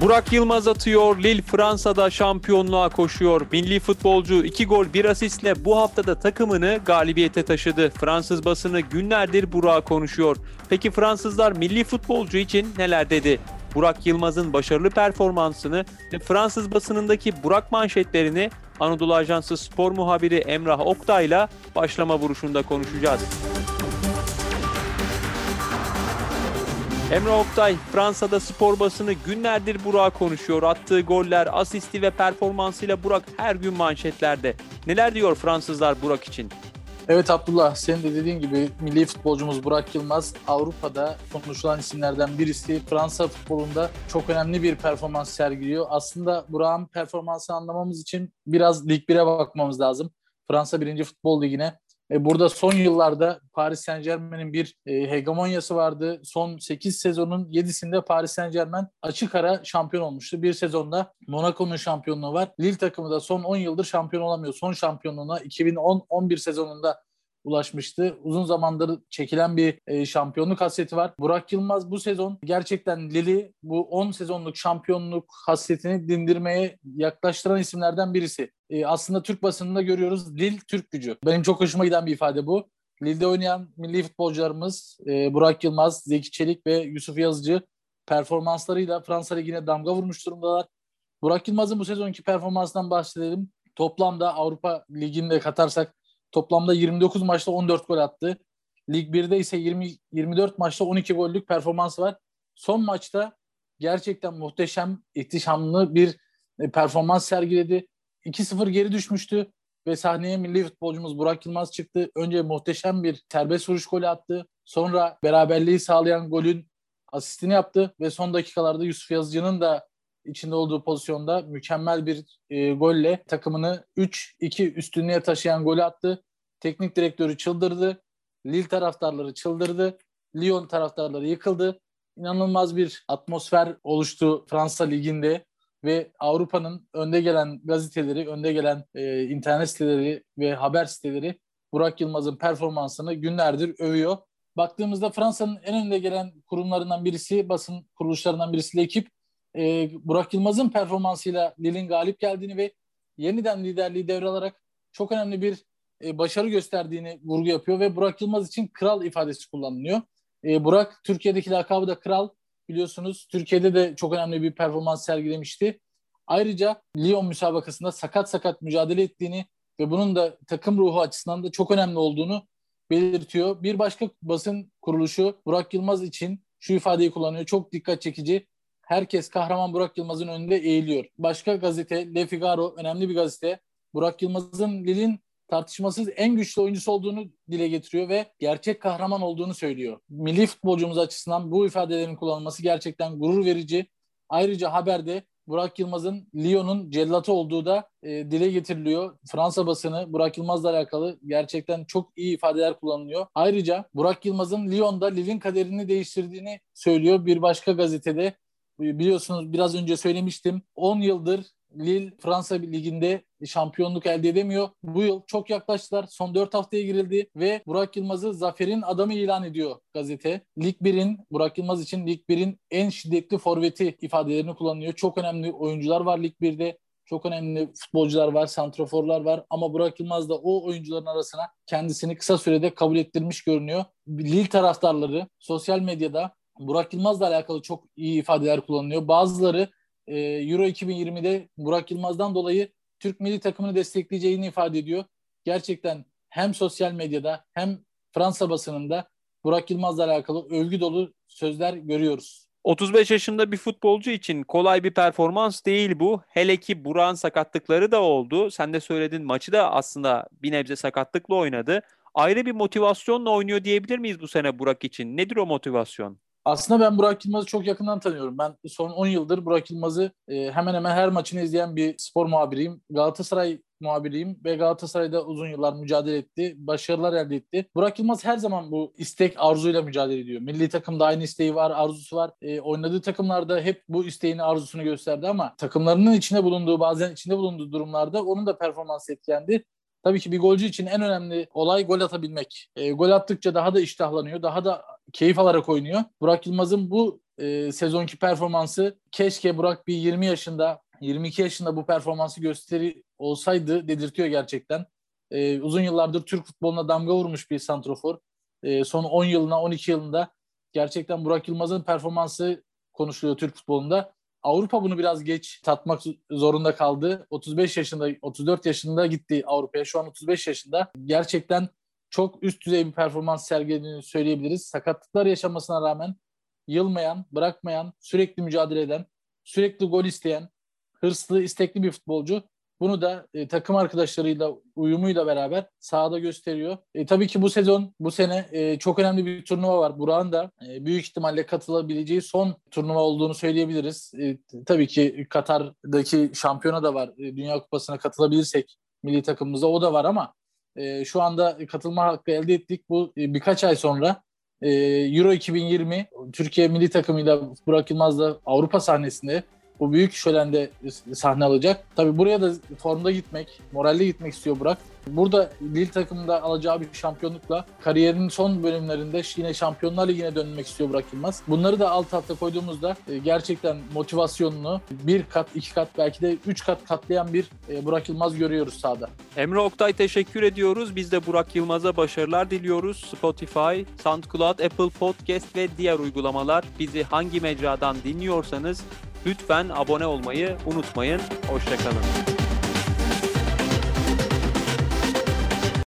Burak Yılmaz atıyor. Lille Fransa'da şampiyonluğa koşuyor. Milli futbolcu 2 gol 1 asistle bu haftada takımını galibiyete taşıdı. Fransız basını günlerdir Burak'a konuşuyor. Peki Fransızlar milli futbolcu için neler dedi? Burak Yılmaz'ın başarılı performansını ve Fransız basınındaki Burak manşetlerini Anadolu Ajansı spor muhabiri Emrah Oktay'la başlama vuruşunda konuşacağız. Emre Oktay, Fransa'da spor basını günlerdir Burak'a konuşuyor. Attığı goller, asisti ve performansıyla Burak her gün manşetlerde. Neler diyor Fransızlar Burak için? Evet Abdullah, senin de dediğin gibi milli futbolcumuz Burak Yılmaz Avrupa'da konuşulan isimlerden birisi. Fransa futbolunda çok önemli bir performans sergiliyor. Aslında Burak'ın performansını anlamamız için biraz Lig 1'e bakmamız lazım. Fransa 1. Futbol Ligi'ne e, burada son yıllarda Paris Saint Germain'in bir e, hegemonyası vardı. Son 8 sezonun 7'sinde Paris Saint Germain açık ara şampiyon olmuştu. Bir sezonda Monaco'nun şampiyonluğu var. Lille takımı da son 10 yıldır şampiyon olamıyor. Son şampiyonluğuna 2010-11 sezonunda ulaşmıştı. Uzun zamandır çekilen bir e, şampiyonluk hasreti var. Burak Yılmaz bu sezon gerçekten Lili bu 10 sezonluk şampiyonluk hasretini dindirmeye yaklaştıran isimlerden birisi. E, aslında Türk basınında görüyoruz Lil Türk gücü. Benim çok hoşuma giden bir ifade bu. Lille'de oynayan milli futbolcularımız e, Burak Yılmaz, Zeki Çelik ve Yusuf Yazıcı performanslarıyla Fransa Ligi'ne damga vurmuş durumdalar. Burak Yılmaz'ın bu sezonki performansından bahsedelim. Toplamda Avrupa Ligi'nde katarsak Toplamda 29 maçta 14 gol attı. Lig 1'de ise 20 24 maçta 12 gollük performansı var. Son maçta gerçekten muhteşem, ihtişamlı bir e, performans sergiledi. 2-0 geri düşmüştü ve sahneye milli futbolcumuz Burak Yılmaz çıktı. Önce muhteşem bir serbest vuruş golü attı. Sonra beraberliği sağlayan golün asistini yaptı ve son dakikalarda Yusuf Yazıcı'nın da içinde olduğu pozisyonda mükemmel bir e, golle takımını 3-2 üstünlüğe taşıyan golü attı. Teknik direktörü çıldırdı. Lille taraftarları çıldırdı. Lyon taraftarları yıkıldı. İnanılmaz bir atmosfer oluştu Fransa Ligi'nde ve Avrupa'nın önde gelen gazeteleri, önde gelen e, internet siteleri ve haber siteleri Burak Yılmaz'ın performansını günlerdir övüyor. Baktığımızda Fransa'nın en önde gelen kurumlarından birisi, basın kuruluşlarından birisi de ekip e, Burak Yılmaz'ın performansıyla Lille'in galip geldiğini ve yeniden liderliği devralarak çok önemli bir e, başarı gösterdiğini vurgu yapıyor ve Burak Yılmaz için kral ifadesi kullanılıyor. E, Burak Türkiye'deki lakabı da kral biliyorsunuz. Türkiye'de de çok önemli bir performans sergilemişti. Ayrıca Lyon müsabakasında sakat sakat mücadele ettiğini ve bunun da takım ruhu açısından da çok önemli olduğunu belirtiyor. Bir başka basın kuruluşu Burak Yılmaz için şu ifadeyi kullanıyor. Çok dikkat çekici herkes kahraman Burak Yılmaz'ın önünde eğiliyor. Başka gazete Le Figaro önemli bir gazete. Burak Yılmaz'ın Lille'in tartışmasız en güçlü oyuncusu olduğunu dile getiriyor ve gerçek kahraman olduğunu söylüyor. Milli futbolcumuz açısından bu ifadelerin kullanılması gerçekten gurur verici. Ayrıca haberde Burak Yılmaz'ın Lyon'un cellatı olduğu da e, dile getiriliyor. Fransa basını Burak Yılmaz'la alakalı gerçekten çok iyi ifadeler kullanılıyor. Ayrıca Burak Yılmaz'ın Lyon'da Lille'in kaderini değiştirdiğini söylüyor bir başka gazetede biliyorsunuz biraz önce söylemiştim 10 yıldır Lille Fransa Ligi'nde şampiyonluk elde edemiyor. Bu yıl çok yaklaştılar. Son 4 haftaya girildi ve Burak Yılmaz'ı zaferin adamı ilan ediyor gazete. Lig 1'in Burak Yılmaz için Lig 1'in en şiddetli forveti ifadelerini kullanıyor. Çok önemli oyuncular var Lig 1'de. Çok önemli futbolcular var, santraforlar var ama Burak Yılmaz da o oyuncuların arasına kendisini kısa sürede kabul ettirmiş görünüyor. Lille taraftarları sosyal medyada Burak Yılmaz'la alakalı çok iyi ifadeler kullanılıyor. Bazıları e, Euro 2020'de Burak Yılmaz'dan dolayı Türk milli takımını destekleyeceğini ifade ediyor. Gerçekten hem sosyal medyada hem Fransa basınında Burak Yılmaz'la alakalı övgü dolu sözler görüyoruz. 35 yaşında bir futbolcu için kolay bir performans değil bu. Hele ki Burak'ın sakatlıkları da oldu. Sen de söyledin maçı da aslında bir nebze sakatlıkla oynadı. Ayrı bir motivasyonla oynuyor diyebilir miyiz bu sene Burak için? Nedir o motivasyon? Aslında ben Burak Yılmaz'ı çok yakından tanıyorum. Ben son 10 yıldır Burak Yılmaz'ı e, hemen hemen her maçını izleyen bir spor muhabiriyim. Galatasaray muhabiriyim ve Galatasaray'da uzun yıllar mücadele etti. Başarılar elde etti. Burak Yılmaz her zaman bu istek arzuyla mücadele ediyor. Milli takımda aynı isteği var, arzusu var. E, oynadığı takımlarda hep bu isteğini, arzusunu gösterdi ama takımlarının içinde bulunduğu, bazen içinde bulunduğu durumlarda onun da performansı etkilendi. Tabii ki bir golcü için en önemli olay gol atabilmek. E, gol attıkça daha da iştahlanıyor, daha da keyif alarak oynuyor. Burak Yılmaz'ın bu e, sezonki performansı keşke Burak bir 20 yaşında 22 yaşında bu performansı gösteri olsaydı dedirtiyor gerçekten. E, uzun yıllardır Türk futboluna damga vurmuş bir santrofor. E, son 10 yılına 12 yılında gerçekten Burak Yılmaz'ın performansı konuşuluyor Türk futbolunda. Avrupa bunu biraz geç tatmak zorunda kaldı. 35 yaşında, 34 yaşında gitti Avrupa'ya. Şu an 35 yaşında. Gerçekten çok üst düzey bir performans sergilediğini söyleyebiliriz. Sakatlıklar yaşamasına rağmen yılmayan, bırakmayan, sürekli mücadele eden, sürekli gol isteyen, hırslı, istekli bir futbolcu. Bunu da e, takım arkadaşlarıyla, uyumuyla beraber sahada gösteriyor. E, tabii ki bu sezon, bu sene e, çok önemli bir turnuva var. Burak'ın da e, büyük ihtimalle katılabileceği son turnuva olduğunu söyleyebiliriz. E, tabii ki Katar'daki şampiyona da var. E, Dünya Kupası'na katılabilirsek milli takımımızda o da var ama e, şu anda katılma hakkı elde ettik. Bu e, birkaç ay sonra e, Euro 2020 Türkiye milli takımıyla Burak Yılmaz'la Avrupa sahnesinde bu büyük şölende sahne alacak. Tabii buraya da formda gitmek, moralli gitmek istiyor Burak. Burada Lille takımında alacağı bir şampiyonlukla kariyerinin son bölümlerinde yine Şampiyonlar Ligi'ne dönmek istiyor Burak Yılmaz. Bunları da alt alta koyduğumuzda e, gerçekten motivasyonunu bir kat, iki kat belki de üç kat katlayan bir e, Burak Yılmaz görüyoruz sahada. Emre Oktay teşekkür ediyoruz. Biz de Burak Yılmaz'a başarılar diliyoruz. Spotify, SoundCloud, Apple Podcast ve diğer uygulamalar bizi hangi mecradan dinliyorsanız lütfen abone olmayı unutmayın. Hoşçakalın.